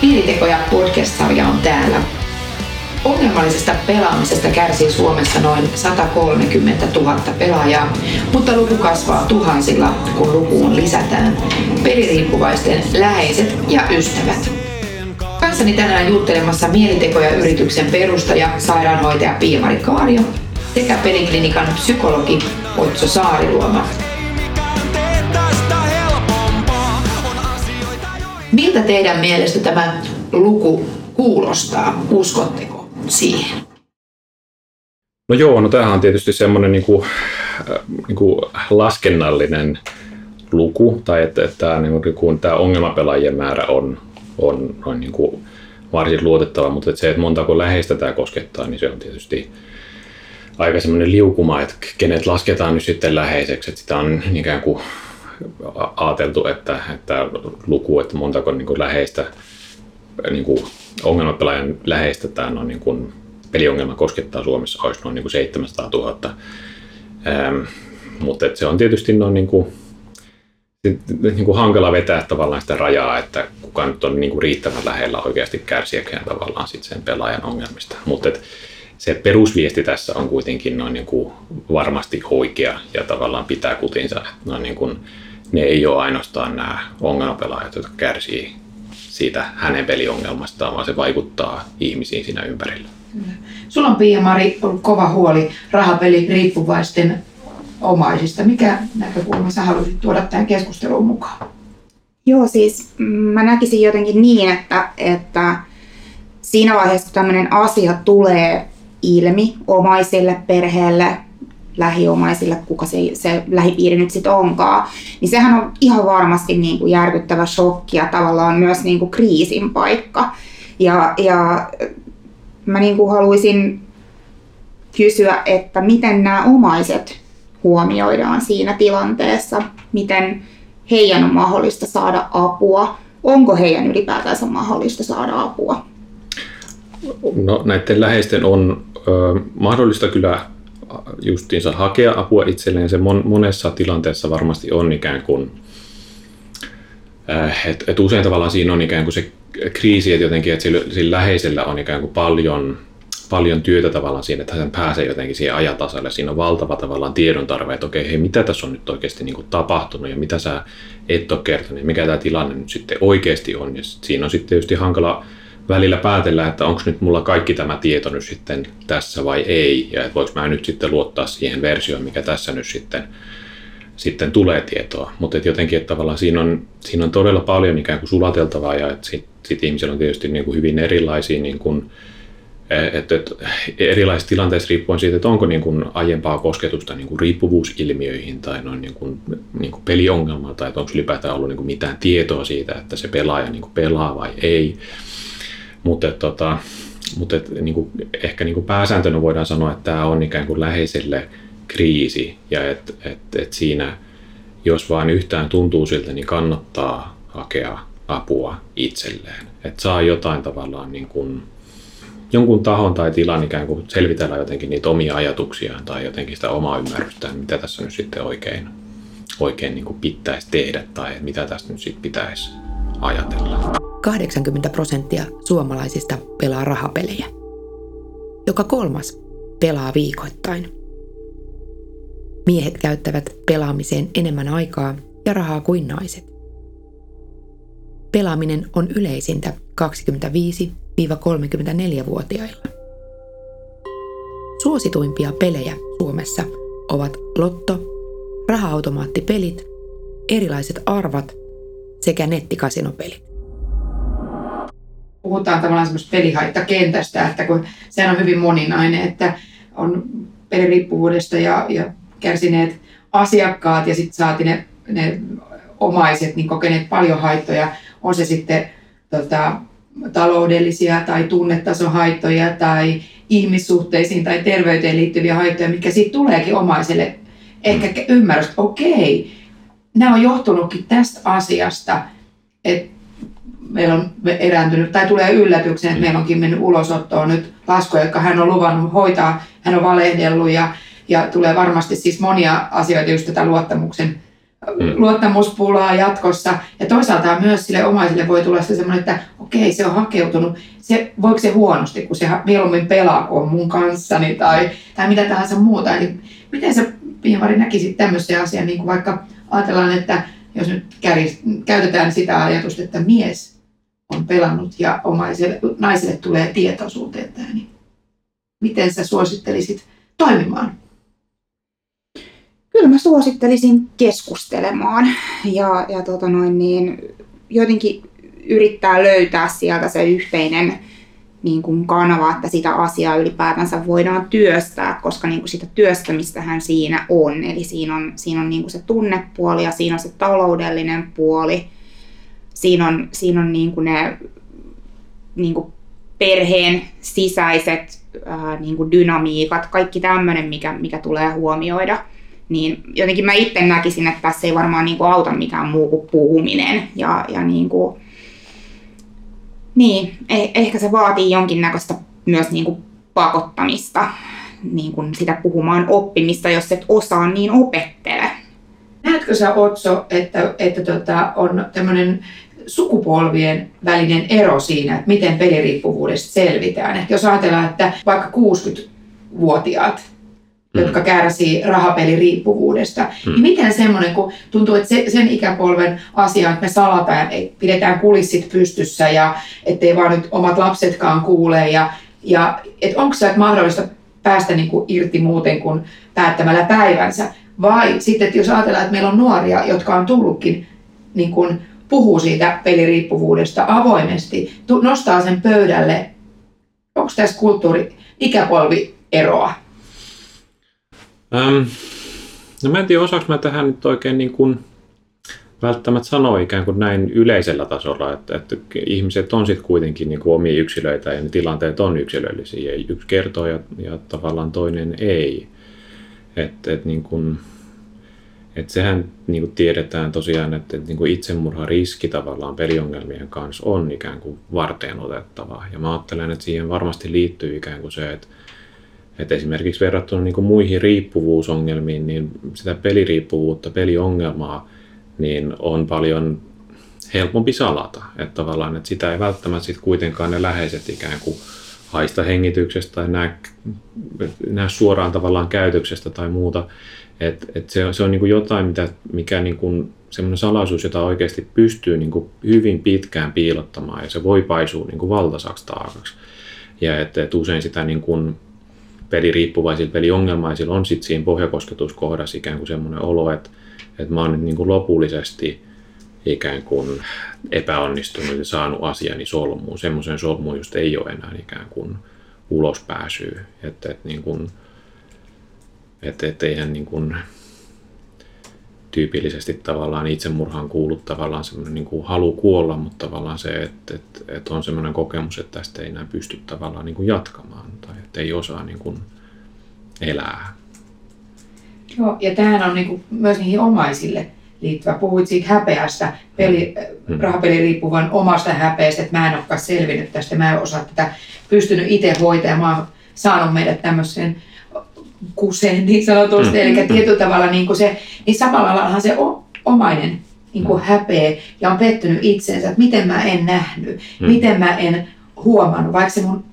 Piiritekoja podcast-sarja on täällä. Ongelmallisesta pelaamisesta kärsii Suomessa noin 130 000 pelaajaa, mutta luku kasvaa tuhansilla, kun lukuun lisätään peliriippuvaisten läheiset ja ystävät. Kanssani tänään juttelemassa Mielitekoja yrityksen perustaja, sairaanhoitaja Pia-Mari Kaario sekä peliklinikan psykologi Otso Saariluoma. Miltä teidän mielestä tämä luku kuulostaa? Uskotteko siihen? No joo, no tämähän on tietysti semmoinen niin kuin, äh, niin kuin laskennallinen luku, tai että, että tämä, niin kuin, tämä ongelmapelaajien määrä on, on noin niin kuin varsin luotettava, mutta että se, että montako läheistä tämä koskettaa, niin se on tietysti aika semmoinen liukuma, että kenet lasketaan nyt sitten läheiseksi, että sitä on ikään kuin ajateltu, että, että luku, että montako niin kuin läheistä, niin kuin ongelmapelaajan läheistä tämä on niin kuin peliongelma koskettaa Suomessa, olisi noin niin kuin 700 000. Ähm, mutta se on tietysti noin niin kuin, niin kuin hankala vetää tavallaan sitä rajaa, että kuka nyt on niin kuin riittävän lähellä oikeasti kärsiäkään tavallaan sit sen pelaajan ongelmista. Mutta se perusviesti tässä on kuitenkin noin niin kuin varmasti oikea ja tavallaan pitää kutinsa. Noin niin kuin, ne ei ole ainoastaan nämä ongelmapelaajat, jotka kärsii siitä hänen peliongelmastaan, vaan se vaikuttaa ihmisiin siinä ympärillä. Sulla on Pia-Mari ollut kova huoli rahapeli riippuvaisten omaisista. Mikä näkökulma sä haluaisit tuoda tähän keskusteluun mukaan? Joo, siis mä näkisin jotenkin niin, että, että siinä vaiheessa, kun tämmöinen asia tulee ilmi omaisille, perheelle, lähiomaisille, kuka se, se lähipiiri nyt sitten onkaan, niin sehän on ihan varmasti niin kuin järkyttävä shokki ja tavallaan myös niin kuin kriisin paikka. Ja, ja mä niin kuin haluaisin kysyä, että miten nämä omaiset huomioidaan siinä tilanteessa, miten heidän on mahdollista saada apua, onko heidän ylipäätänsä mahdollista saada apua? No, näiden läheisten on ö, mahdollista kyllä justiinsa hakea apua itselleen. Se mon, monessa tilanteessa varmasti on ikään kuin, äh, että et usein tavallaan siinä on ikään kuin se kriisi, että jotenkin, että sillä, sillä läheisellä on ikään kuin paljon, paljon työtä tavallaan siinä, että hän pääsee jotenkin siihen ajatasalle. Siinä on valtava tavallaan tiedon tarve, että okei, hei, mitä tässä on nyt oikeasti niin kuin tapahtunut ja mitä sä et ole kertonut, mikä tämä tilanne nyt sitten oikeasti on. Ja siinä on sitten tietysti hankala välillä päätellä, että onko nyt mulla kaikki tämä tieto nyt sitten tässä vai ei, ja että voiko mä nyt sitten luottaa siihen versioon, mikä tässä nyt sitten, sitten tulee tietoa. Mutta jotenkin, että tavallaan siinä on, siinä on todella paljon ikään kuin sulateltavaa, ja että sitten sit ihmisillä on tietysti niin kuin hyvin erilaisia niin kuin, että, että erilaisissa tilanteissa riippuen siitä, että onko niin kuin aiempaa kosketusta niin kuin riippuvuusilmiöihin tai noin niin kuin, niin kuin peliongelmaa tai että onko ylipäätään ollut niin kuin mitään tietoa siitä, että se pelaaja niin kuin pelaa vai ei. Mutta tota, mutta et, niin ehkä niin kuin pääsääntönä voidaan sanoa, että tämä on ikään kuin läheiselle kriisi ja että et, et siinä, jos vain yhtään tuntuu siltä, niin kannattaa hakea apua itselleen. Että saa jotain tavallaan niin kuin, jonkun tahon tai tilan ikään kuin selvitellä jotenkin niitä omia ajatuksiaan tai jotenkin sitä omaa ymmärrystä, mitä tässä nyt sitten oikein, oikein niin kuin pitäisi tehdä tai mitä tästä nyt sitten pitäisi ajatella. 80 prosenttia suomalaisista pelaa rahapelejä. Joka kolmas pelaa viikoittain. Miehet käyttävät pelaamiseen enemmän aikaa ja rahaa kuin naiset. Pelaaminen on yleisintä 25-34-vuotiailla. Suosituimpia pelejä Suomessa ovat lotto, raha-automaattipelit, erilaiset arvat sekä nettikasinopelit puhutaan tavallaan semmoista pelihaittakentästä, että kun sehän on hyvin moninainen, että on peliriippuvuudesta ja, ja kärsineet asiakkaat ja sitten saati ne, ne omaiset niin kokeneet paljon haittoja. On se sitten tota, taloudellisia tai tunnetasohaittoja tai ihmissuhteisiin tai terveyteen liittyviä haittoja, mitkä siitä tuleekin omaiselle ehkä ymmärrys, että okei, nämä on johtunutkin tästä asiasta, että meillä on erääntynyt, tai tulee yllätyksen, että meillä onkin mennyt ulosottoon nyt laskuja, jotka hän on luvannut hoitaa, hän on valehdellut ja, ja tulee varmasti siis monia asioita, just tätä luottamuksen, mm. luottamuspulaa jatkossa. Ja toisaalta myös sille omaisille voi tulla se semmoinen, että okei, se on hakeutunut, se, voiko se huonosti, kun se mieluummin pelaa, kun on mun kanssani tai, tai mitä tahansa muuta. Eli miten sä, Pia-Mari, näkisit tämmöisen asian, niin kuin vaikka ajatellaan, että jos nyt käytetään sitä ajatusta, että mies on pelannut ja omaiselle, naiselle tulee tietoisuuteen tämä, niin miten sä suosittelisit toimimaan? Kyllä mä suosittelisin keskustelemaan ja, ja tota noin, niin, jotenkin yrittää löytää sieltä se yhteinen niin kuin kanava, että sitä asiaa ylipäätänsä voidaan työstää, koska niin kuin sitä työstämistähän siinä on. Eli siinä on, siinä on niin kuin se tunnepuoli ja siinä on se taloudellinen puoli. Siinä on, siinä on niin kuin ne niin kuin perheen sisäiset ää, niin kuin dynamiikat, kaikki tämmöinen, mikä, mikä tulee huomioida. Niin jotenkin mä itse näkisin, että tässä ei varmaan niin kuin auta mikään muu kuin puhuminen ja, ja niin kuin, niin, eh, ehkä se vaatii jonkinnäköistä myös niin kuin pakottamista, niin kuin sitä puhumaan oppimista, jos et osaa, niin opettele. Näetkö sä Otso, että, että tota, on tämmöinen sukupolvien välinen ero siinä, että miten peliriippuvuudesta selvitään. Et jos ajatellaan, että vaikka 60-vuotiaat mm. jotka kärsii rahapeliriippuvuudesta. Mm. Niin miten semmoinen, kun tuntuu, että se, sen ikäpolven asia, että me salataan, että pidetään kulissit pystyssä ja ettei vaan nyt omat lapsetkaan kuule ja, ja että onko se mahdollista päästä niin kuin irti muuten kuin päättämällä päivänsä. Vai sitten, että jos ajatellaan, että meillä on nuoria, jotka on tullutkin niin kuin puhuu siitä peliriippuvuudesta avoimesti, nostaa sen pöydälle. Onko tässä kulttuuri ikäpolvi eroa? Ähm, no mä en tiedä, osaanko mä tähän nyt oikein niin kuin välttämättä sanoa ikään kuin näin yleisellä tasolla, että, että ihmiset on sitten kuitenkin niin kuin omia yksilöitä ja ne tilanteet on yksilöllisiä. Yksi kertoo ja, ja tavallaan toinen ei. Että et niin kuin, et sehän niin kuin tiedetään tosiaan, että, että niin kuin itsemurhariski tavallaan peliongelmien kanssa on ikään kuin varteen otettava. Ja mä ajattelen, että siihen varmasti liittyy ikään kuin se, että et esimerkiksi verrattuna niin kuin muihin riippuvuusongelmiin, niin sitä peliriippuvuutta, peliongelmaa, niin on paljon helpompi salata. Että tavallaan, että sitä ei välttämättä sit kuitenkaan ne läheiset ikään kuin haista hengityksestä tai näe, näe suoraan tavallaan käytöksestä tai muuta. Et, et se, se on niin kuin jotain, mitä, mikä niin kuin, semmoinen salaisuus, jota oikeasti pystyy niin kuin hyvin pitkään piilottamaan ja se voi paisua niin kuin valtasaksi taakaksi. Ja että et usein sitä niin kuin, peliriippuvaisilla, peliongelmaisilla on sitten siinä pohjakosketuskohdassa ikään kuin semmoinen olo, että, että mä oon nyt niin kuin lopullisesti ikään kuin epäonnistunut ja saanut asiani solmuun. Semmoisen solmuun just ei ole enää ikään kuin ulospääsyä. Että, että, niin kuin, että, että eihän niin kuin tyypillisesti tavallaan itsemurhaan kuulu tavallaan semmoinen niin kuin halu kuolla, mutta tavallaan se, että, että, että on semmoinen kokemus, että tästä ei enää pysty tavallaan niin kuin jatkamaan tai että ei osaa niin kuin elää. Joo, ja tämähän on niin kuin myös niihin omaisille liittyvä. Puhuit siitä häpeästä, peli, mm. rahapeliriippuvan omasta häpeästä, että mä en olekaan selvinnyt tästä, mä en osaa tätä pystynyt itse hoitamaan, mä oon saanut meidät tämmöiseen kuseen niin sanotusti, mm. eli tietyllä tavalla niin kuin se, niin samalla laillahan se o, omainen niin kuin mm. häpeä ja on pettynyt itsensä, että miten mä en nähnyt, mm. miten mä en huomannut, vaikka se mun,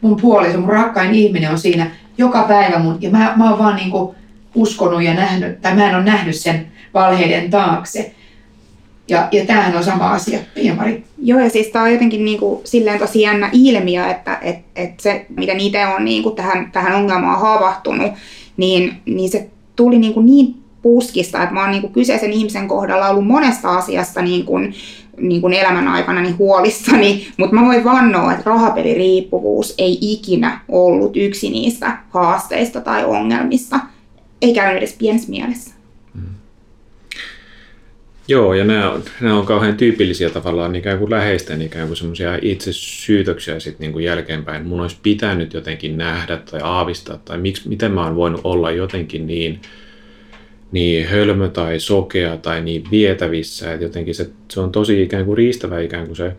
mun puoliso, mun rakkain ihminen on siinä joka päivä mun, ja mä, mä oon vaan niin kuin uskonut ja nähnyt, tai mä en ole nähnyt sen valheiden taakse. Ja, ja tämähän on sama asia, Pia-Mari. Joo, ja siis tämä on jotenkin niin kuin, silleen tosi jännä ilmiö, että et, et se, miten itse on niin kuin tähän, tähän ongelmaan havahtunut, niin, niin se tuli niin, kuin niin puskista, että mä oon niin kuin kyseisen ihmisen kohdalla ollut monesta asiasta niin kuin, niin kuin elämän aikana niin huolissani, mutta mä voin vannoa, että rahapeliriippuvuus ei ikinä ollut yksi niistä haasteista tai ongelmista, ei käynyt edes pienessä mielessä. Joo, ja nämä on, nämä on kauhean tyypillisiä tavallaan ikään kuin läheisten ikään kuin semmoisia itsesyytöksiä sitten niin kuin jälkeenpäin. Mun olisi pitänyt jotenkin nähdä tai aavistaa, tai miksi, miten mä oon voinut olla jotenkin niin, niin hölmö tai sokea tai niin vietävissä, että jotenkin se, se on tosi ikään kuin riistävä ikään kuin se,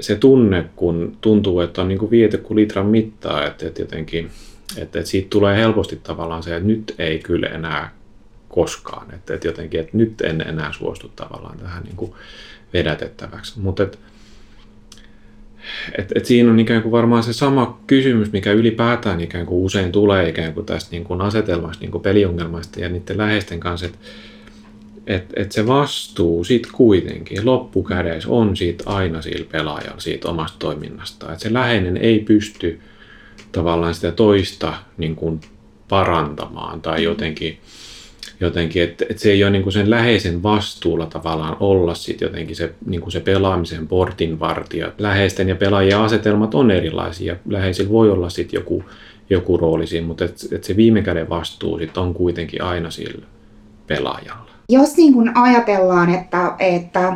se tunne, kun tuntuu, että on niin kuin viety kuin litran mittaa, että, että jotenkin, että, että siitä tulee helposti tavallaan se, että nyt ei kyllä enää koskaan. Että, että jotenkin, että nyt en enää suostu tavallaan tähän niin kuin vedätettäväksi. Mutta että, et, et siinä on ikään kuin varmaan se sama kysymys, mikä ylipäätään ikään kuin usein tulee ikään kuin tästä niin kuin asetelmasta niin kuin peliongelmasta ja niiden läheisten kanssa, että et, et se vastuu sit kuitenkin loppukädessä on siitä aina sillä pelaajalla siitä omasta toiminnasta. Et se läheinen ei pysty tavallaan sitä toista niin kuin parantamaan tai jotenkin, jotenkin että et se ei ole niin kuin sen läheisen vastuulla tavallaan olla sit jotenkin se, niin kuin se pelaamisen portinvartija. Läheisten ja pelaajien asetelmat on erilaisia. Läheisillä voi olla sitten joku, joku rooli siinä, mutta et, et se viime käden vastuu sit on kuitenkin aina sillä pelaajalla. Jos niin kuin ajatellaan, että, että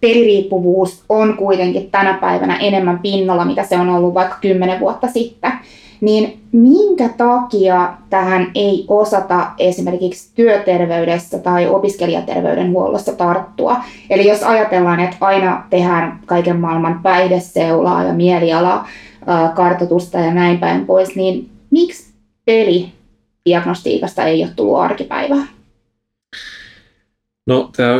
peliriippuvuus on kuitenkin tänä päivänä enemmän pinnalla, mitä se on ollut vaikka kymmenen vuotta sitten, niin minkä takia tähän ei osata esimerkiksi työterveydessä tai opiskelijaterveydenhuollossa tarttua? Eli jos ajatellaan, että aina tehdään kaiken maailman päihdeseulaa ja mieliala kartoitusta ja näin päin pois, niin miksi pelidiagnostiikasta ei ole tullut arkipäivää? No tämä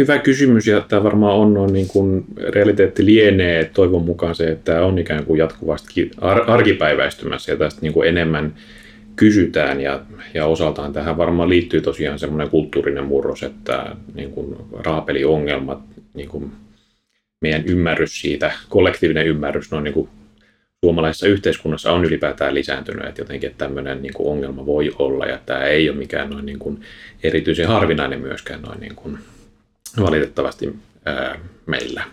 hyvä kysymys ja tämä varmaan on, on niin kuin realiteetti lienee toivon mukaan se, että on ikään kuin jatkuvasti ar- arkipäiväistymässä ja tästä niin kuin enemmän kysytään ja, ja osaltaan tähän varmaan liittyy tosiaan semmoinen kulttuurinen murros, että niin kuin rahapeliongelmat, niin kuin meidän ymmärrys siitä, kollektiivinen ymmärrys noin niin kuin suomalaisessa yhteiskunnassa on ylipäätään lisääntynyt, että jotenkin että tämmöinen niin kuin ongelma voi olla ja tämä ei ole mikään noin niin kuin erityisen harvinainen myöskään noin niin kuin valitettavasti ää, meillä.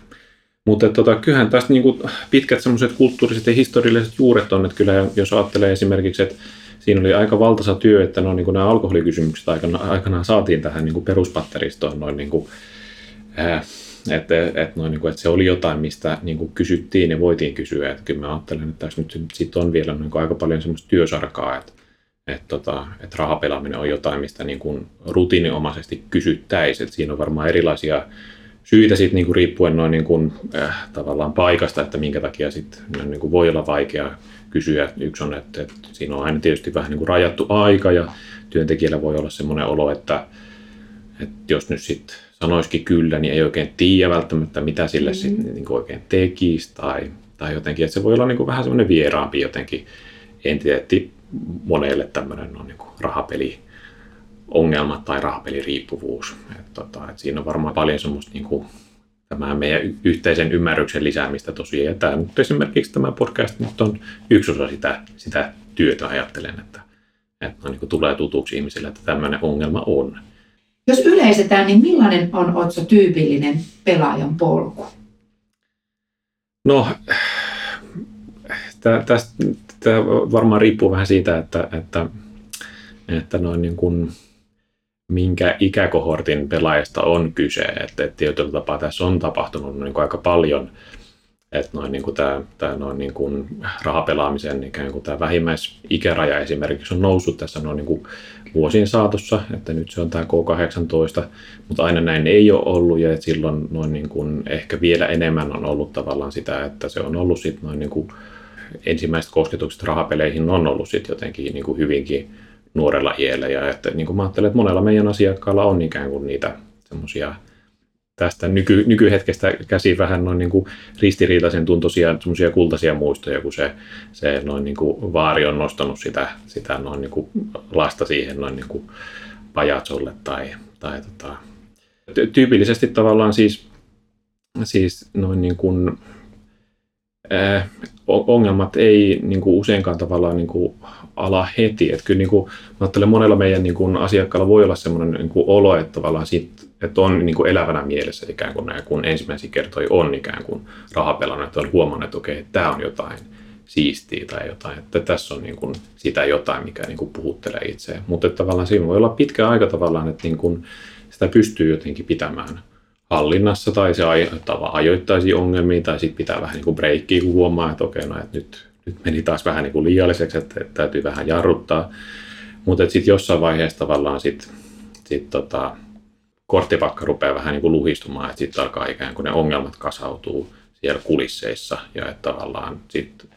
Mutta tota, kyllähän tästä niin kuin pitkät semmoiset kulttuuriset ja historialliset juuret on, että kyllä jos ajattelee esimerkiksi, että siinä oli aika valtaisa työ, että no, niin nämä alkoholikysymykset aikana, aikanaan saatiin tähän niin peruspatteristoon noin niin kuin, ää, että, että, noin, niin kuin, että se oli jotain, mistä niin kuin kysyttiin ja voitiin kysyä. Että kyllä mä ajattelen, että tässä nyt sit on vielä niin kuin aika paljon semmoista työsarkaa, että, että, tota, että rahapelaaminen on jotain, mistä niin kuin rutiininomaisesti kysyttäisiin. Että siinä on varmaan erilaisia syitä sit niin kuin riippuen noin niin kuin, äh, tavallaan paikasta, että minkä takia sit, niin kuin voi olla vaikea kysyä. Yksi on, että, että siinä on aina tietysti vähän niin kuin rajattu aika ja työntekijällä voi olla semmoinen olo, että, että jos nyt sitten sanoisikin kyllä, niin ei oikein tiedä välttämättä, mitä sille mm. sitten niin oikein tekisi tai, tai jotenkin, että se voi olla niin kuin vähän semmoinen vieraampi jotenkin entiteetti monelle tämmöinen no, niin rahapeli ongelma tai rahapeliriippuvuus. Et, tota, et siinä on varmaan paljon semmoista niin kuin, tämä meidän yhteisen ymmärryksen lisäämistä tosiaan. Ja tämä nyt esimerkiksi tämä podcast nyt on yksi osa sitä, sitä työtä, ajattelen, että, että no, niin kuin tulee tutuksi ihmisille, että tämmöinen ongelma on. Jos yleisetään, niin millainen on Otso tyypillinen pelaajan polku? No, tästä tämä varmaan riippuu vähän siitä, että, että, että noin niin kuin, minkä ikäkohortin pelaajasta on kyse. Että, että tietyllä tapaa tässä on tapahtunut niin kuin aika paljon, että noin niin kuin tämä, tämä noin niin kuin rahapelaamisen ikään kuin tämä vähimmäisikäraja esimerkiksi on noussut tässä noin niin kuin vuosien saatossa, että nyt se on tämä K18, mutta aina näin ei ole ollut ja silloin noin niin kuin ehkä vielä enemmän on ollut tavallaan sitä, että se on ollut sitten noin niin kuin ensimmäiset kosketukset rahapeleihin on ollut sitten jotenkin niin kuin hyvinkin nuorella iällä. Ja että niin kuin mä ajattelen, että monella meidän asiakkaalla on ikään kuin niitä semmoisia tästä nyky, nykyhetkestä käsi vähän noin niin kuin ristiriitaisen tuntoisia semmoisia kultaisia muistoja, kun se, se noin niin kuin vaari on nostanut sitä, sitä noin niin kuin lasta siihen noin niin kuin pajatsolle tai, tai tota, tyypillisesti tavallaan siis, siis noin niin kuin, ongelmat ei niin kuin useinkaan tavallaan niin kuin ala heti. Että kyllä niin kuin, mä ajattelen, monella meidän niin kuin asiakkaalla voi olla sellainen niin kuin olo, että tavallaan sit, että on niin kuin elävänä mielessä ikään kuin näin, kun ensimmäisiä kertoja on ikään kuin rahapelannut, että on huomannut, että okei, tämä on jotain siistiä tai jotain, että tässä on niin kuin sitä jotain, mikä niin kuin puhuttelee itseään. Mutta tavallaan siinä voi olla pitkä aika tavallaan, että niin kuin sitä pystyy jotenkin pitämään hallinnassa tai se ajoittaisi ongelmiin tai sitten pitää vähän niin kuin breikkiä, kun huomaa, että okei, no, että nyt, nyt meni taas vähän niin kuin liialliseksi, että, että täytyy vähän jarruttaa. Mutta sitten jossain vaiheessa tavallaan sit, sit tota, korttipakka rupeaa vähän niin kuin luhistumaan, että sitten alkaa ikään kuin ne ongelmat kasautuu siellä kulisseissa ja että tavallaan sitten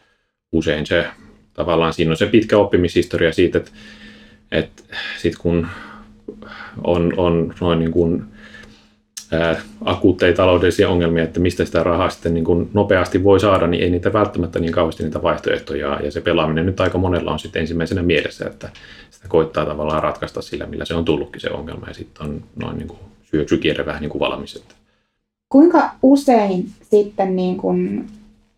usein se, tavallaan siinä on se pitkä oppimishistoria siitä, että, että sitten kun on, on noin niin kuin ää, akuutteja taloudellisia ongelmia, että mistä sitä rahaa sitten niin kuin nopeasti voi saada, niin ei niitä välttämättä niin kauheasti niitä vaihtoehtoja. Ja se pelaaminen nyt aika monella on sitten ensimmäisenä mielessä, että sitä koittaa tavallaan ratkaista sillä, millä se on tullutkin se ongelma. Ja sitten on noin niin kuin syöksykierre vähän niin kuin valmis. Että. Kuinka usein sitten niin kun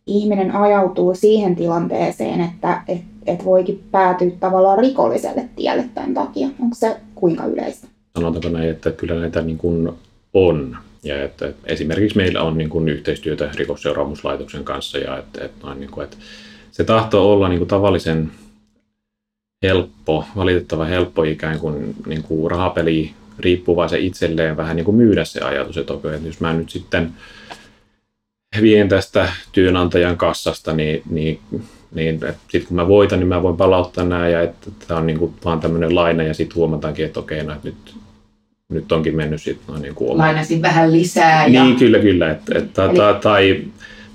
ihminen ajautuu siihen tilanteeseen, että et, et voikin päätyä tavallaan rikolliselle tielle tämän takia? Onko se kuinka yleistä? Sanotaanko näin, että kyllä näitä niin kuin on. Ja että esimerkiksi meillä on niin kuin yhteistyötä rikosseuraamuslaitoksen kanssa ja että, että, noin niin kuin, että se tahtoo olla niin kuin tavallisen helppo, valitettava helppo ikään kuin, niin kuin rahapeli riippuvaisen itselleen vähän niin kuin myydä se ajatus, että okei, että jos mä nyt sitten vien tästä työnantajan kassasta, niin, niin, niin sitten kun mä voitan, niin mä voin palauttaa nämä ja että tämä on niin kuin vaan tämmöinen laina ja sitten huomataankin, että okei, no, että nyt, nyt onkin mennyt sitten noin niin kuin Lainasin vähän lisää. Ja... Niin, kyllä, kyllä. Että, että, Eli... tai, tai,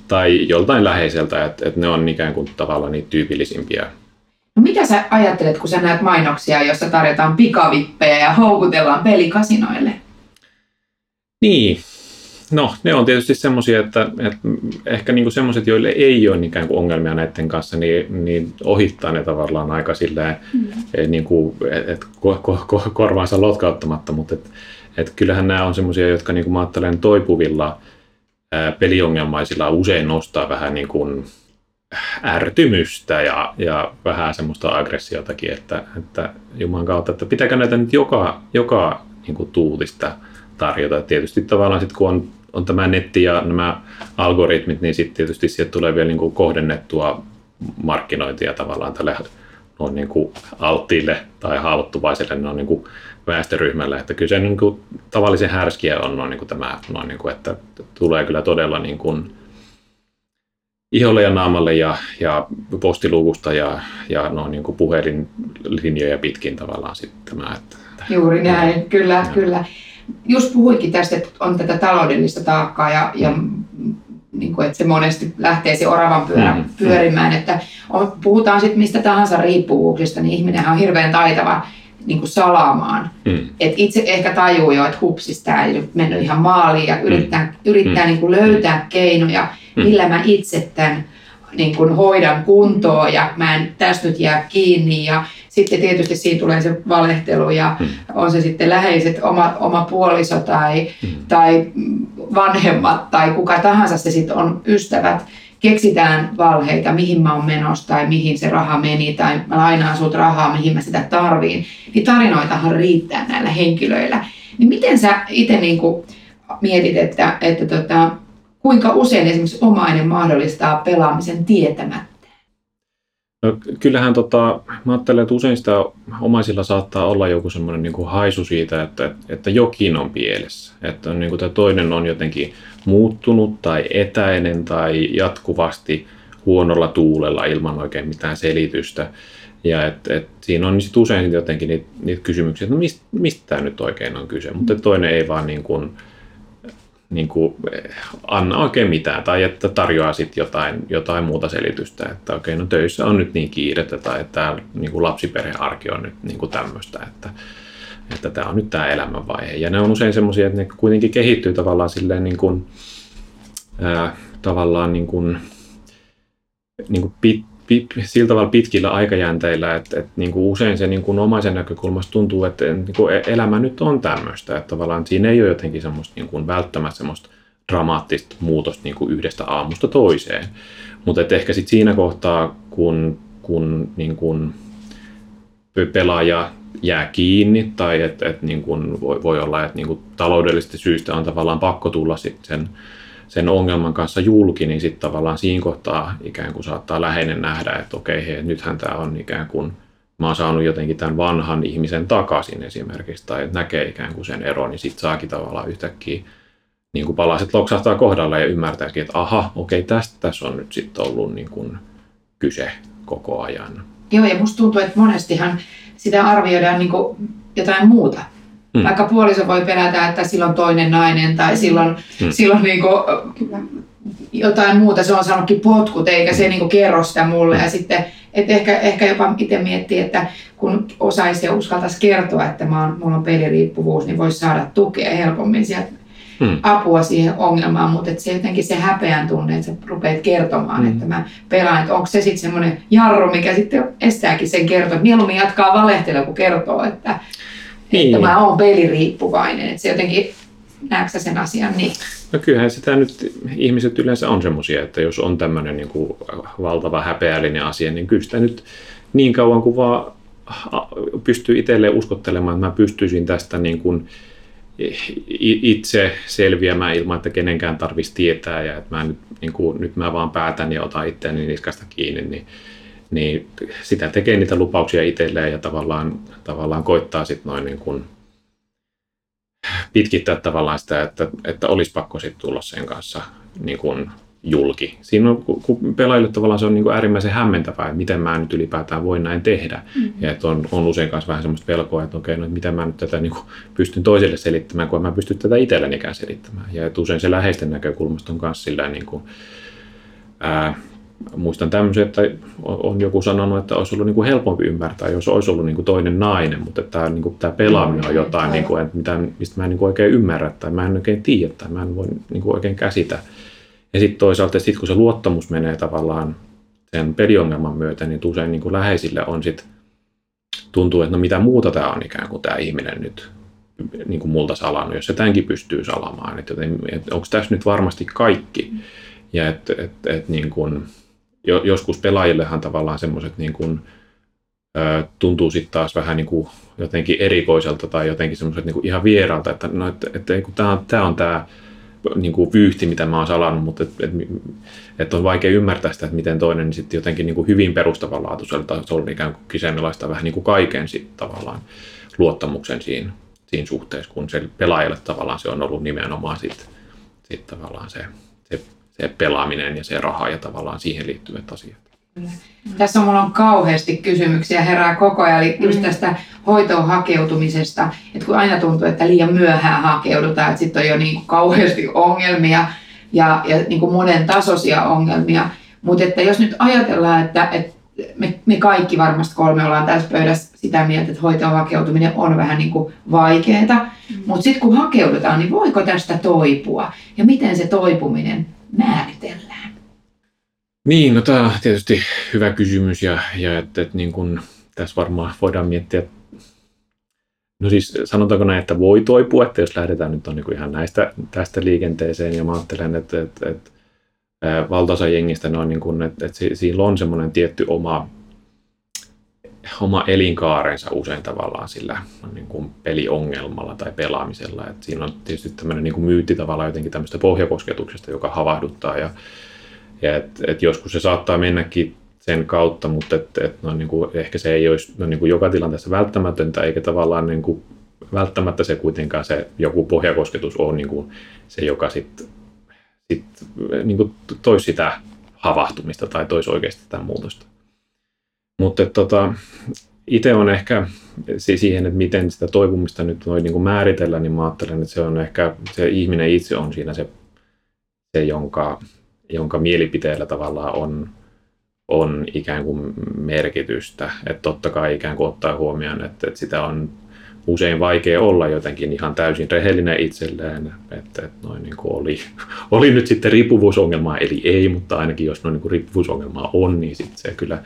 tai joltain läheiseltä, että, että ne on ikään kuin tavallaan niitä tyypillisimpiä No mitä sä ajattelet, kun sä näet mainoksia, jossa tarjotaan pikavippejä ja houkutellaan pelikasinoille? Niin, no ne on tietysti semmoisia, että, että ehkä niin semmoiset, joille ei ole ikään kuin ongelmia näiden kanssa, niin, niin ohittaa ne tavallaan aika silleen, mm. Eh, niin kuin, et, ko, ko, ko, korvaansa lotkauttamatta, mutta et, et kyllähän nämä on semmoisia, jotka niin kuin mä ajattelen toipuvilla ää, peliongelmaisilla usein nostaa vähän niin kuin ärtymystä ja, ja vähän semmoista aggressiotakin, että, että Jumalan kautta, että pitääkö näitä nyt joka, joka niin kuin tuutista tarjota. Tietysti tavallaan sitten kun on, on tämä netti ja nämä algoritmit, niin sitten tietysti sieltä tulee vielä niin kuin kohdennettua markkinointia tavallaan tälle on niin kuin alttiille tai haavoittuvaiselle on niin kuin väestöryhmälle. Että kyllä se niin kuin tavallisen härskiä on noin niin kuin tämä, noin niin kuin, että tulee kyllä todella niin kuin, iholle ja naamalle ja, ja postiluukusta ja, ja no, niin kuin puhelinlinjoja pitkin tavallaan sitten tämä. Että, Juuri näin, ja, kyllä, ja. kyllä. Just puhuikin tästä, että on tätä taloudellista taakkaa ja, ja niin kuin, että se monesti lähtee se oravan pyörä, mm, pyörimään, että on, puhutaan sitten mistä tahansa riippuvuuksista, niin ihminen on hirveän taitava niin kuin salaamaan. Mm. Et itse ehkä tajuu jo, että hupsis, tämä ei nyt mennyt ihan maaliin ja yrittää, mm. yrittää mm. Niin kuin löytää keinoja, mm. millä mä itse tämän niin kuin hoidan kuntoon ja mä en tästä nyt jää kiinni. Ja sitten tietysti siinä tulee se valehtelu ja mm. on se sitten läheiset, oma, oma puoliso tai, mm. tai vanhemmat tai kuka tahansa se sitten on ystävät keksitään valheita, mihin mä oon menossa tai mihin se raha meni tai mä lainaan sut rahaa, mihin mä sitä tarviin, niin tarinoitahan riittää näillä henkilöillä. Niin miten sä itse niin mietit, että, että tota, kuinka usein esimerkiksi omainen mahdollistaa pelaamisen tietämättä? No, kyllähän tota, mä ajattelen, että usein sitä omaisilla saattaa olla joku semmoinen niin haisu siitä, että, että jokin on pielessä. Että on, niin kuin, toinen on jotenkin muuttunut tai etäinen tai jatkuvasti huonolla tuulella ilman oikein mitään selitystä. Ja et, et siinä on sit usein jotenkin niitä, niitä kysymyksiä, että no mistä, mistä tämä nyt oikein on kyse. Mutta toinen ei vaan niin kuin, niin kuin, anna oikein mitään tai että tarjoaa sitten jotain, jotain muuta selitystä, että okei, no töissä on nyt niin kiirettä tai että tämä niin kuin lapsiperhearki on nyt niin kuin tämmöistä, että, että tämä on nyt tämä elämänvaihe. Ja ne on usein semmoisia, että ne kuitenkin kehittyy tavallaan silleen niin kuin, ää, tavallaan niin kuin, niin kuin pit, sillä tavalla pitkillä aikajänteillä, että, että niin kuin usein se niin kuin omaisen näkökulmasta tuntuu, että niin kuin e-, elämä nyt on tämmöistä, että tavallaan siinä ei ole jotenkin semmoista niin kuin välttämättä semmoista dramaattista muutosta niin kuin yhdestä aamusta toiseen. Mutta ehkä sitten siinä kohtaa, kun, kun niin kuin pelaaja jää kiinni tai että et niin kuin voi, voi olla, että niin kuin taloudellisista syistä on tavallaan pakko tulla sitten sen, sen ongelman kanssa julki, niin sitten tavallaan siinä kohtaa ikään kuin saattaa läheinen nähdä, että okei, hei, nythän tämä on ikään kuin, mä oon saanut jotenkin tämän vanhan ihmisen takaisin esimerkiksi, tai näkee ikään kuin sen eron, niin sitten saakin tavallaan yhtäkkiä niin kuin palaset loksahtaa kohdalla ja ymmärtääkin, että aha, okei, tästä tässä on nyt sitten ollut niin kuin kyse koko ajan. Joo, ja musta tuntuu, että monestihan sitä arvioidaan niin kuin jotain muuta. Mm. Vaikka puoliso voi pelätä, että silloin toinen nainen tai silloin, mm. silloin niin kuin jotain muuta, se on sanonutkin potkut, eikä se niin kuin kerro sitä mulle. Mm. Ja sitten, että ehkä, ehkä jopa itse miettii, että kun osaisi ja uskaltaisi kertoa, että mä oon, mulla on peliriippuvuus, niin voisi saada tukea helpommin sieltä Hmm. apua siihen ongelmaan, mutta että se jotenkin se häpeän tunne, että sä rupeat kertomaan, Hmm. että mä pelaan, että onko se sitten semmoinen jarru, mikä sitten estääkin sen kertoa, mieluummin jatkaa valehtella, kun kertoo, että, Niin. että mä oon peliriippuvainen, että se jotenkin, näetkö sen asian niin? No kyllähän sitä nyt ihmiset yleensä on semmoisia, että jos on tämmöinen niin kuin valtava häpeällinen asia, niin kyllä sitä nyt niin kauan kuin vaan pystyy itselleen uskottelemaan, että mä pystyisin tästä niin kuin itse selviämään ilman, että kenenkään tarvitsisi tietää ja että mä nyt, niin kuin, nyt mä vaan päätän ja otan itseäni niskasta kiinni, niin, niin sitä tekee niitä lupauksia itselleen ja tavallaan, tavallaan koittaa sitten noin niin kuin pitkittää tavallaan sitä, että, että olisi pakko sitten tulla sen kanssa niin kuin julki. Siinä on, kun- pelaajille tavallaan se on niin kuin äärimmäisen hämmentävää, että miten mä nyt ylipäätään voin näin tehdä. Mm-hmm. Ja että on, on usein kanssa vähän semmoista pelkoa, että okei, no että miten mä nyt tätä niin kuin pystyn toiselle selittämään, kun mä pysty tätä itsellänikään selittämään. Ja että usein se läheisten näkökulmasta on myös sillä niin kuin, ää, muistan tämmöisen, että on joku sanonut, että olisi ollut niin kuin helpompi ymmärtää, jos olisi ollut niin kuin toinen nainen, mutta tämä, niin kuin, tämä pelaaminen on jotain, niin kuin, että mitä, mistä mä en niin kuin oikein ymmärrä tai mä en oikein tiedä tai mä en voi niin kuin oikein käsitä. Ja sitten toisaalta, sit kun se luottamus menee tavallaan sen peliongelman myötä, niin usein niin kuin läheisille on sit, tuntuu, että no mitä muuta tämä on ikään kuin tämä ihminen nyt niin kuin multa salannut, jos se tämänkin pystyy salamaan. Että, että onko tässä nyt varmasti kaikki? Ja että et, et, niin kuin, jo, joskus pelaajillehan tavallaan semmoiset niin kuin, ö, tuntuu sitten taas vähän niin kuin jotenkin erikoiselta tai jotenkin semmoiset niin kuin ihan vieraalta, että, no, että, että kun tämä on tämä on tämä niin kuin vyyhti, mitä mä oon salannut, mutta et, et, et on vaikea ymmärtää sitä, että miten toinen niin sitten jotenkin niin kuin hyvin perustavanlaatuisella tasolla ikään kuin kyseenalaistaa vähän niin kuin kaiken sitten tavallaan luottamuksen siinä, siinä suhteessa, kun se pelaajalle tavallaan se on ollut nimenomaan sitten sit tavallaan se, se, se pelaaminen ja se raha ja tavallaan siihen liittyvät asiat. Tässä on, mulla on kauheasti kysymyksiä herää koko ajan, eli just tästä hoitoon hakeutumisesta, että kun aina tuntuu, että liian myöhään hakeudutaan, että sitten on jo niin kuin kauheasti ongelmia ja, ja niin kuin monen tasoisia ongelmia, mutta että jos nyt ajatellaan, että, että me, me kaikki varmasti kolme ollaan tässä pöydässä sitä mieltä, että hoitoon hakeutuminen on vähän niin kuin vaikeaa, mutta sitten kun hakeudutaan, niin voiko tästä toipua? Ja miten se toipuminen määritellään? Niin, no tämä on tietysti hyvä kysymys ja, ja että, että niin kun, tässä varmaan voidaan miettiä, no siis sanotaanko näin, että voi toipua, että jos lähdetään nyt on niin ihan näistä tästä liikenteeseen ja mä ajattelen, että, että, että valtaosa jengistä niin kuin, että, että si- siinä on semmoinen tietty oma, oma elinkaarensa usein tavallaan sillä niin kuin peliongelmalla tai pelaamisella. Että siinä on tietysti tämmöinen niin kuin myytti tavallaan jotenkin tämmöistä pohjakosketuksesta, joka havahduttaa ja ja et, et joskus se saattaa mennäkin sen kautta, mutta et, et no, niin kuin, ehkä se ei olisi no, niin kuin joka tilanteessa välttämätöntä, eikä tavallaan niin kuin, välttämättä se kuitenkaan se joku pohjakosketus on niin kuin, se, joka sitten sit, niin kuin, toisi sitä havahtumista tai toisi oikeasti sitä muutosta. Mutta tota, itse on ehkä si- siihen, että miten sitä toipumista nyt voi niin kuin määritellä, niin mä ajattelen, että se on ehkä se ihminen itse on siinä se, se jonka, jonka mielipiteellä tavallaan on, on ikään kuin merkitystä. Että totta kai ikään kuin ottaa huomioon, että, että sitä on usein vaikea olla jotenkin ihan täysin rehellinen itselleen, että, että noin niin kuin oli, oli nyt sitten riippuvuusongelmaa, eli ei, mutta ainakin jos noin niin kuin riippuvuusongelmaa on, niin sitten se kyllä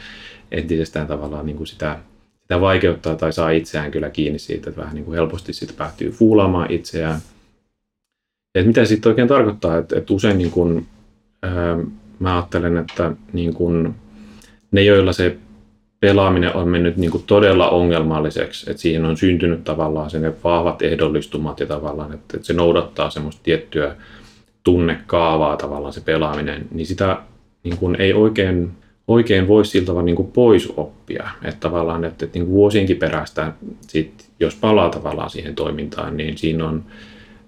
entisestään tavallaan niin kuin sitä, sitä vaikeuttaa tai saa itseään kyllä kiinni siitä, että vähän niin kuin helposti sitten päätyy fuulaamaan itseään. Et mitä sitten oikein tarkoittaa, että, että usein niin kuin, ää, mä ajattelen, että niin kuin ne, joilla se pelaaminen on mennyt niin kuin todella ongelmalliseksi, että siihen on syntynyt tavallaan sen vahvat ehdollistumat ja tavallaan, että, että se noudattaa semmoista tiettyä tunnekaavaa tavallaan se pelaaminen, niin sitä niin kuin ei oikein, oikein voi siltä tavalla niin pois oppia. Että tavallaan, että, että niin vuosienkin perästä, sit, jos palaa tavallaan siihen toimintaan, niin siinä on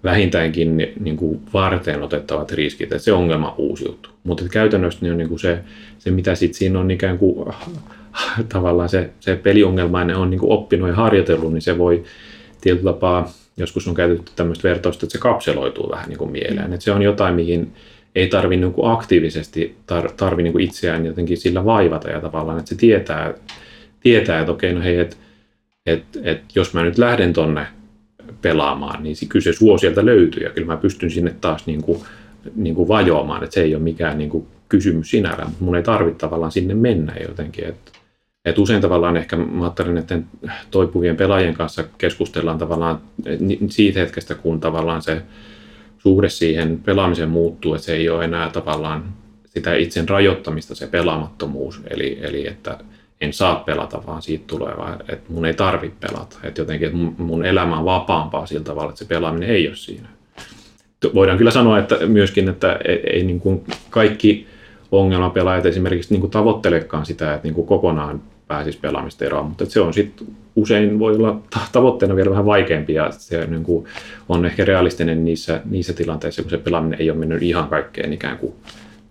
vähintäänkin niin kuin varten otettavat riskit, että se ongelma uusiutuu. Mutta käytännössä niin on niin kuin se, se, mitä sit siinä on ikään kuin tavallaan se, se peliongelmainen on niin kuin oppinut ja harjoitellut, niin se voi tietyllä tapaa, joskus on käytetty tämmöistä vertausta, että se kapseloituu vähän niin kuin mieleen. Että se on jotain, mihin ei tarvi niin kuin aktiivisesti tar, tarvi niin kuin itseään jotenkin sillä vaivata ja tavallaan, että se tietää, tietää että okei, no hei, että et, et jos mä nyt lähden tonne pelaamaan, niin kyllä se suo sieltä löytyy ja kyllä mä pystyn sinne taas niin kuin, niin kuin vajoamaan, että se ei ole mikään niin kuin kysymys sinällään, mutta mun ei tarvitse tavallaan sinne mennä jotenkin. Että et usein tavallaan ehkä mä ajattelen, että toipuvien pelaajien kanssa keskustellaan tavallaan siitä hetkestä, kun tavallaan se suhde siihen pelaamiseen muuttuu, että se ei ole enää tavallaan sitä itsen rajoittamista, se pelaamattomuus, eli, eli että en saa pelata, vaan siitä tulee vaan, että mun ei tarvitse pelata. Että jotenkin, että mun elämä on vapaampaa sillä tavalla, että se pelaaminen ei ole siinä. Voidaan kyllä sanoa että myöskin, että ei, ei niin kuin kaikki ongelmapelaajat esimerkiksi niin kuin tavoittelekaan sitä, että niin kuin kokonaan pääsisi pelaamista eroon, mutta se on sitten usein voi olla tavoitteena vielä vähän vaikeampi ja se niin kuin on ehkä realistinen niissä, niissä tilanteissa, kun se pelaaminen ei ole mennyt ihan kaikkeen ikään kuin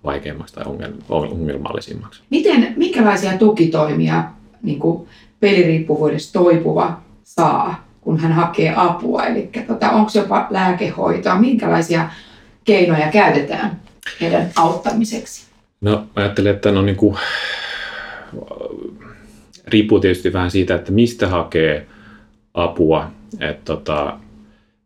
vaikeammaksi tai ongelmallisimmaksi. Miten, minkälaisia tukitoimia niin kuin peliriippuvuudesta toipuva saa, kun hän hakee apua? Eli tota, onko jopa lääkehoitoa? Minkälaisia keinoja käytetään heidän auttamiseksi? No ajattelen, että no, niin kuin, riippuu tietysti vähän siitä, että mistä hakee apua. Että tota,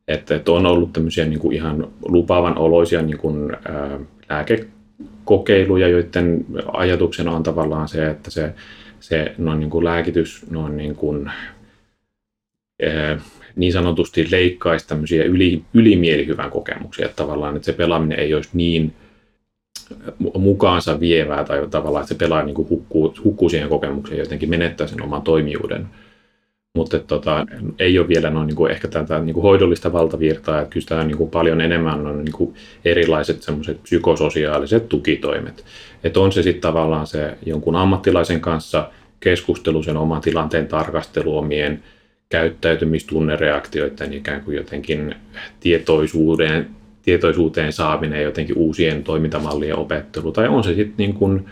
että, että on ollut tämmöisiä niin kuin ihan lupaavan oloisia niin kuin, ää, lääkekokeiluja, joiden ajatuksena on tavallaan se, että se, se no, niin kuin lääkitys no, niin, kuin, ää, niin sanotusti leikkaisi tämmöisiä yli, ylimielihyvän kokemuksia, että tavallaan että se pelaaminen ei olisi niin mukaansa vievää tai tavallaan, että se pelaaja niin hukkuu, hukkuu siihen kokemukseen ja jotenkin menettää sen oman toimijuuden. Mutta tota, ei ole vielä noin, niin kuin ehkä tätä niin kuin hoidollista valtavirtaa, että kyllä tämä niin kuin paljon enemmän on niin kuin erilaiset semmoiset psykososiaaliset tukitoimet. Että on se sitten tavallaan se jonkun ammattilaisen kanssa keskustelu, sen oman tilanteen tarkastelu, omien käyttäytymistunnereaktioiden ikään kuin jotenkin tietoisuuden tietoisuuteen saaminen, jotenkin uusien toimintamallien opettelu, tai on se sitten niin kuin,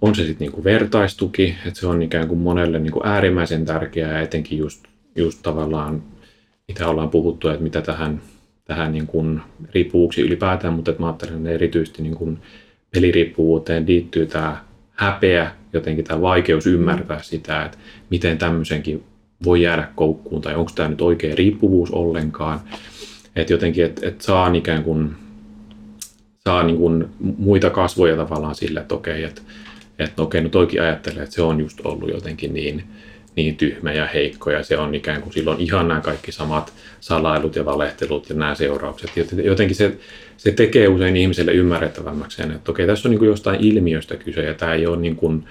on se sitten niin kuin vertaistuki, että se on ikään kuin monelle niin kuin äärimmäisen tärkeää, etenkin just, just tavallaan, mitä ollaan puhuttu, että mitä tähän, tähän niin kuin riippuvuuksiin ylipäätään, mutta mä ajattelen, että erityisesti niin kuin peliriippuvuuteen liittyy tämä häpeä, jotenkin tämä vaikeus ymmärtää sitä, että miten tämmöisenkin voi jäädä koukkuun, tai onko tämä nyt oikea riippuvuus ollenkaan. Että jotenkin, että et saa ikään kuin, saa niin kuin muita kasvoja tavallaan sille, että okei, että että okei, no toikin ajattelee, että se on just ollut jotenkin niin, niin tyhmä ja heikko ja se on ikään kuin silloin ihan nämä kaikki samat salailut ja valehtelut ja nämä seuraukset. Jotenkin se, se tekee usein ihmiselle ymmärrettävämmäksi sen, että okei, tässä on niin kuin jostain ilmiöstä kyse ja tämä ei ole niin kuin,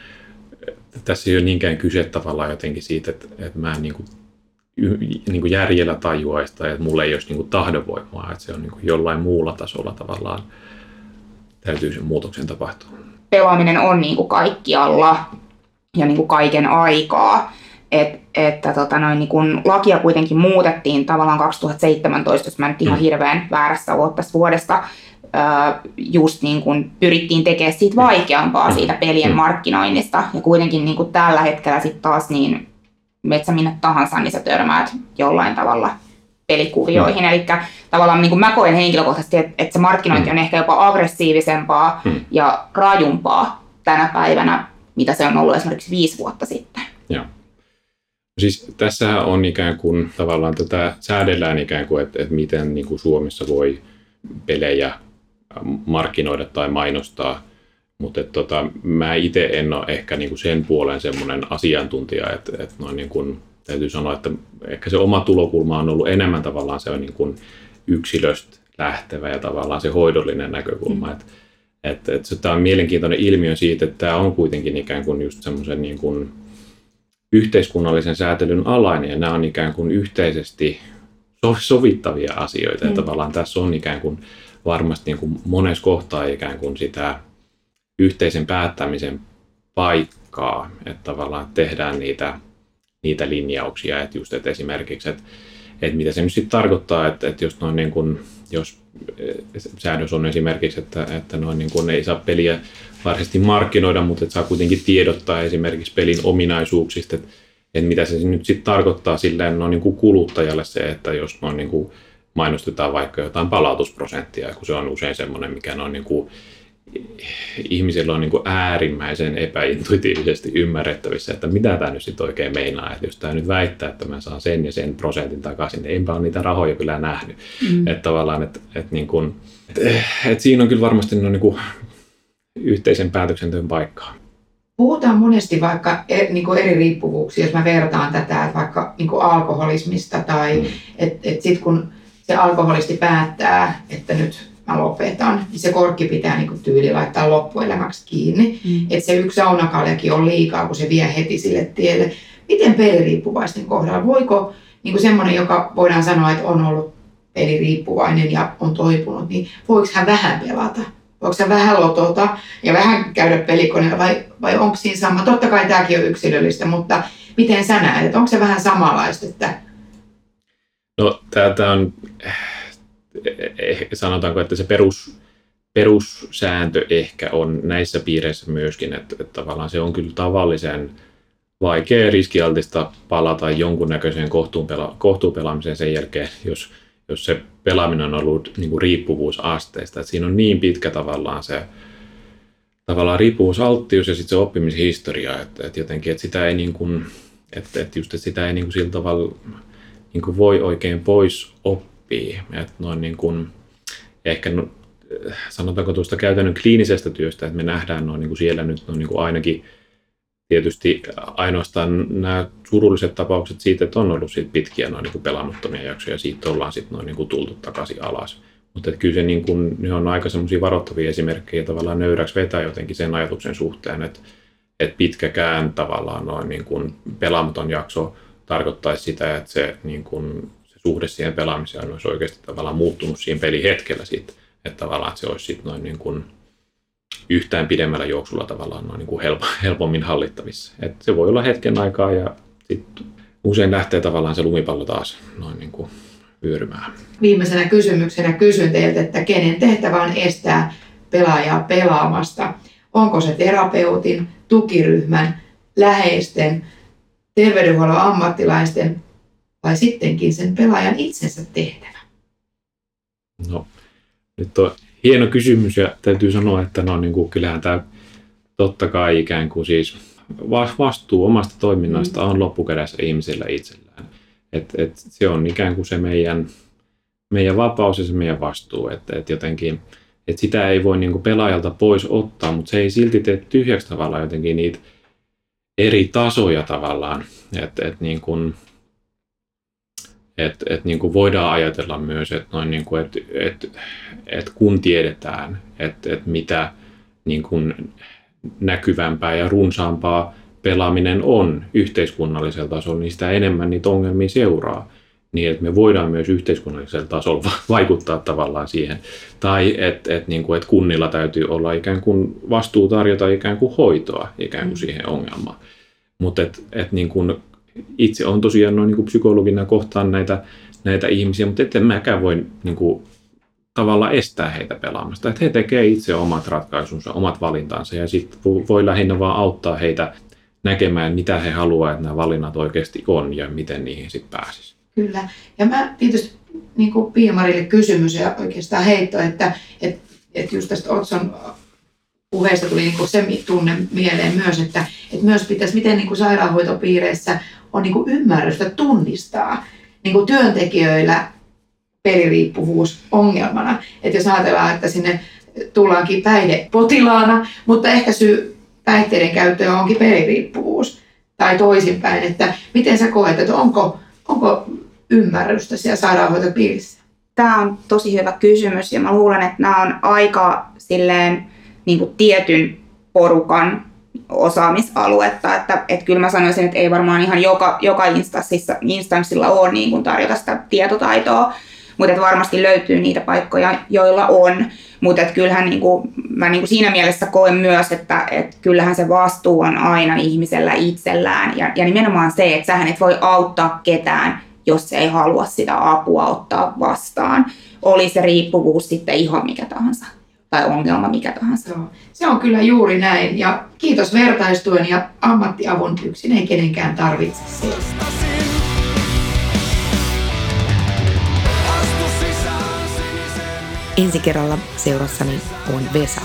tässä ei ole niinkään kyse tavallaan jotenkin siitä, että, että mä en niin kuin niin kuin järjellä tajuaisi tai että mulla ei olisi niin kuin tahdonvoimaa, että se on niin kuin jollain muulla tasolla tavallaan täytyy sen muutoksen tapahtua. Pelaaminen on niin kuin kaikkialla ja niin kuin kaiken aikaa. Et, että tota noin, niin kun lakia kuitenkin muutettiin tavallaan 2017, jos mä nyt ihan mm. hirveän väärässä ollut tästä vuodesta, just niin kun pyrittiin tekemään siitä vaikeampaa mm. siitä pelien mm. markkinoinnista. Ja kuitenkin niin kuin tällä hetkellä sitten taas niin metsä minne tahansa, niin sä törmäät jollain tavalla pelikuvioihin. Mm. Eli tavallaan niin kuin mä koen henkilökohtaisesti, että, että se markkinointi mm. on ehkä jopa aggressiivisempaa mm. ja rajumpaa tänä päivänä, mitä se on ollut esimerkiksi viisi vuotta sitten. Joo. Siis tässä on ikään kuin tavallaan tätä säädellään ikään kuin, että, että miten niin kuin Suomessa voi pelejä markkinoida tai mainostaa mutta tota, mä itse en ole ehkä niinku sen puolen semmoinen asiantuntija, että, että noin niinku, täytyy sanoa, että ehkä se oma tulokulma on ollut enemmän tavallaan se on niinku yksilöstä lähtevä ja tavallaan se hoidollinen näkökulma. Mm. Että et, et, et, tämä on mielenkiintoinen ilmiö siitä, että tämä on kuitenkin ikään kuin just semmoisen niin kuin yhteiskunnallisen säätelyn alainen ja nämä on ikään kuin yhteisesti sovittavia asioita. Mm. Ja tavallaan tässä on ikään kuin varmasti niin kuin monessa kohtaa ikään kuin sitä yhteisen päättämisen paikkaa, että tavallaan tehdään niitä, niitä linjauksia, että just että esimerkiksi, että, että mitä se nyt sitten tarkoittaa, että, että jos, noin niin kuin, jos eh, säädös on esimerkiksi, että, että noin niin kuin ei saa peliä varsinaisesti markkinoida, mutta että saa kuitenkin tiedottaa esimerkiksi pelin ominaisuuksista, että, että mitä se nyt sitten tarkoittaa silleen noin niin kuin kuluttajalle se, että jos noin niin kuin mainostetaan vaikka jotain palautusprosenttia, kun se on usein semmoinen, mikä noin niin kuin ihmisillä on niin kuin äärimmäisen epäintuitiivisesti ymmärrettävissä, että mitä tämä nyt sitten oikein meinaa. Että jos tämä nyt väittää, että mä saan sen ja sen prosentin takaisin, niin enpä ole niitä rahoja kyllä nähnyt. Mm. Että tavallaan, että, että, niin kuin, että, että siinä on kyllä varmasti no niin kuin yhteisen päätöksenteon paikkaa. Puhutaan monesti vaikka e, niin kuin eri riippuvuuksia, jos mä vertaan tätä, että vaikka niin kuin alkoholismista tai mm. että et sitten kun se alkoholisti päättää, että nyt mä lopetan, niin se korkki pitää niin kuin tyyli laittaa loppuelämäksi kiinni. Mm. Että se yksi saunakaljakin on liikaa, kun se vie heti sille tielle. Miten peliriippuvaisten kohdalla? Voiko niin kuin semmoinen, joka voidaan sanoa, että on ollut peliriippuvainen ja on toipunut, niin voiko hän vähän pelata? Voiko hän vähän lotota ja vähän käydä pelikoneella vai, vai onko siinä sama? Totta kai tämäkin on yksilöllistä, mutta miten sä näet, että onko se vähän samanlaista? Että... No tämä on sanotaanko, että se perus, perussääntö ehkä on näissä piireissä myöskin, että, että tavallaan se on kyllä tavallisen vaikea riskialtista palata jonkunnäköiseen kohtuupela, kohtuupelaamiseen sen jälkeen, jos, jos se pelaaminen on ollut niin kuin riippuvuusasteista. Että siinä on niin pitkä tavallaan se tavallaan riippuvuusalttius ja sitten se oppimishistoria, että, että jotenkin, että sitä ei niin kuin, että, että just, että sitä ei niin kuin sillä tavalla niin kuin voi oikein pois oppia oppii. Että noin niin kuin, ehkä no, sanotaanko tuosta käytännön kliinisestä työstä, että me nähdään noin niin kuin siellä nyt noin niin kuin ainakin tietysti ainoastaan nämä surulliset tapaukset siitä, että on ollut siitä pitkiä noin niin kuin pelaamattomia jaksoja, ja siitä ollaan sitten noin niin kuin tultu takaisin alas. Mutta kyllä se niin kuin, ne on aika semmoisia varoittavia esimerkkejä tavallaan nöyräksi vetää jotenkin sen ajatuksen suhteen, että, että pitkäkään tavallaan noin niin kuin pelaamaton jakso tarkoittaisi sitä, että se niin kuin suhde siihen pelaamiseen olisi oikeasti tavallaan muuttunut siinä pelihetkellä siitä, että tavallaan että se olisi sitten noin niin kuin yhtään pidemmällä juoksulla tavallaan noin niin kuin helpommin hallittavissa. Et se voi olla hetken aikaa ja sitten usein lähtee tavallaan se lumipallo taas noin niin kuin vyörymään. Viimeisenä kysymyksenä kysyn teiltä, että kenen tehtävä on estää pelaajaa pelaamasta? Onko se terapeutin, tukiryhmän, läheisten, terveydenhuollon ammattilaisten vai sittenkin sen pelaajan itsensä tehtävä? No, nyt on hieno kysymys ja täytyy sanoa, että no, niin kuin, kyllähän tämä totta kai ikään kuin siis vastuu omasta toiminnasta on loppukädessä ihmisillä itsellään. Et, et se on ikään kuin se meidän, meidän vapaus ja se meidän vastuu, että et jotenkin et sitä ei voi niin kuin pelaajalta pois ottaa, mutta se ei silti tee tyhjäksi tavallaan jotenkin niitä eri tasoja tavallaan. Että et niin kuin, et niin kuin voidaan ajatella myös, että noin niin kuin, et, et, et kun tiedetään, että et mitä niin kuin näkyvämpää ja runsaampaa pelaaminen on yhteiskunnallisella tasolla, niin sitä enemmän niitä ongelmia seuraa. Niin, että me voidaan myös yhteiskunnallisella tasolla vaikuttaa tavallaan siihen. Tai että et, niin kuin, et kunnilla täytyy olla ikään kuin vastuu tarjota ikään kuin hoitoa ikään kuin mm. siihen ongelmaan. Mutta et, et niin kuin itse on tosiaan noin niin psykologina kohtaan näitä, näitä ihmisiä, mutta etten mäkään voi niin kuin, tavallaan estää heitä pelaamasta. Että he tekevät itse omat ratkaisunsa, omat valintansa ja sitten voi lähinnä vaan auttaa heitä näkemään, mitä he haluavat, että nämä valinnat oikeasti on ja miten niihin sitten pääsisi. Kyllä. Ja mä tietysti niin kuin Pia-Marille kysymys ja oikeastaan heitto, että, että, että just tästä Otson puheesta tuli niin kuin se tunne mieleen myös, että, että myös pitäisi, miten niin kuin sairaanhoitopiireissä on niin kuin ymmärrystä tunnistaa niin kuin työntekijöillä peliriippuvuus ongelmana. Että jos ajatellaan, että sinne tullaankin päihdepotilaana, mutta ehkä syy päihteiden käyttöön onkin peliriippuvuus. Tai toisinpäin, että miten sä koet, että onko, onko ymmärrystä siellä sairaanhoitopiirissä? Tämä on tosi hyvä kysymys ja mä luulen, että nämä on aika silleen niin kuin tietyn porukan osaamisaluetta, että, että kyllä mä sanoisin, että ei varmaan ihan joka, joka instanssissa, instanssilla ole niin kuin tarjota sitä tietotaitoa, mutta varmasti löytyy niitä paikkoja, joilla on, mutta kyllähän niin kuin, mä niin kuin siinä mielessä koen myös, että, että kyllähän se vastuu on aina ihmisellä itsellään. Ja, ja nimenomaan se, että sähän et voi auttaa ketään, jos ei halua sitä apua ottaa vastaan. Oli se riippuvuus sitten ihan mikä tahansa tai ongelma mikä tahansa. Joo. Se on kyllä juuri näin. Ja kiitos vertaistuen ja ammattiavun yksin ei kenenkään tarvitse Ensi kerralla seurassani on Vesa.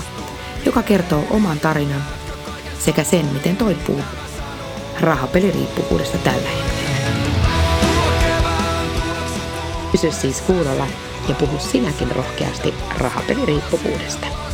joka kertoo oman tarinan sekä sen, miten toipuu rahapeliriippuvuudesta tällä hetkellä. Pysy siis kuulolla ja puhu sinäkin rohkeasti rahapeliriippuvuudesta.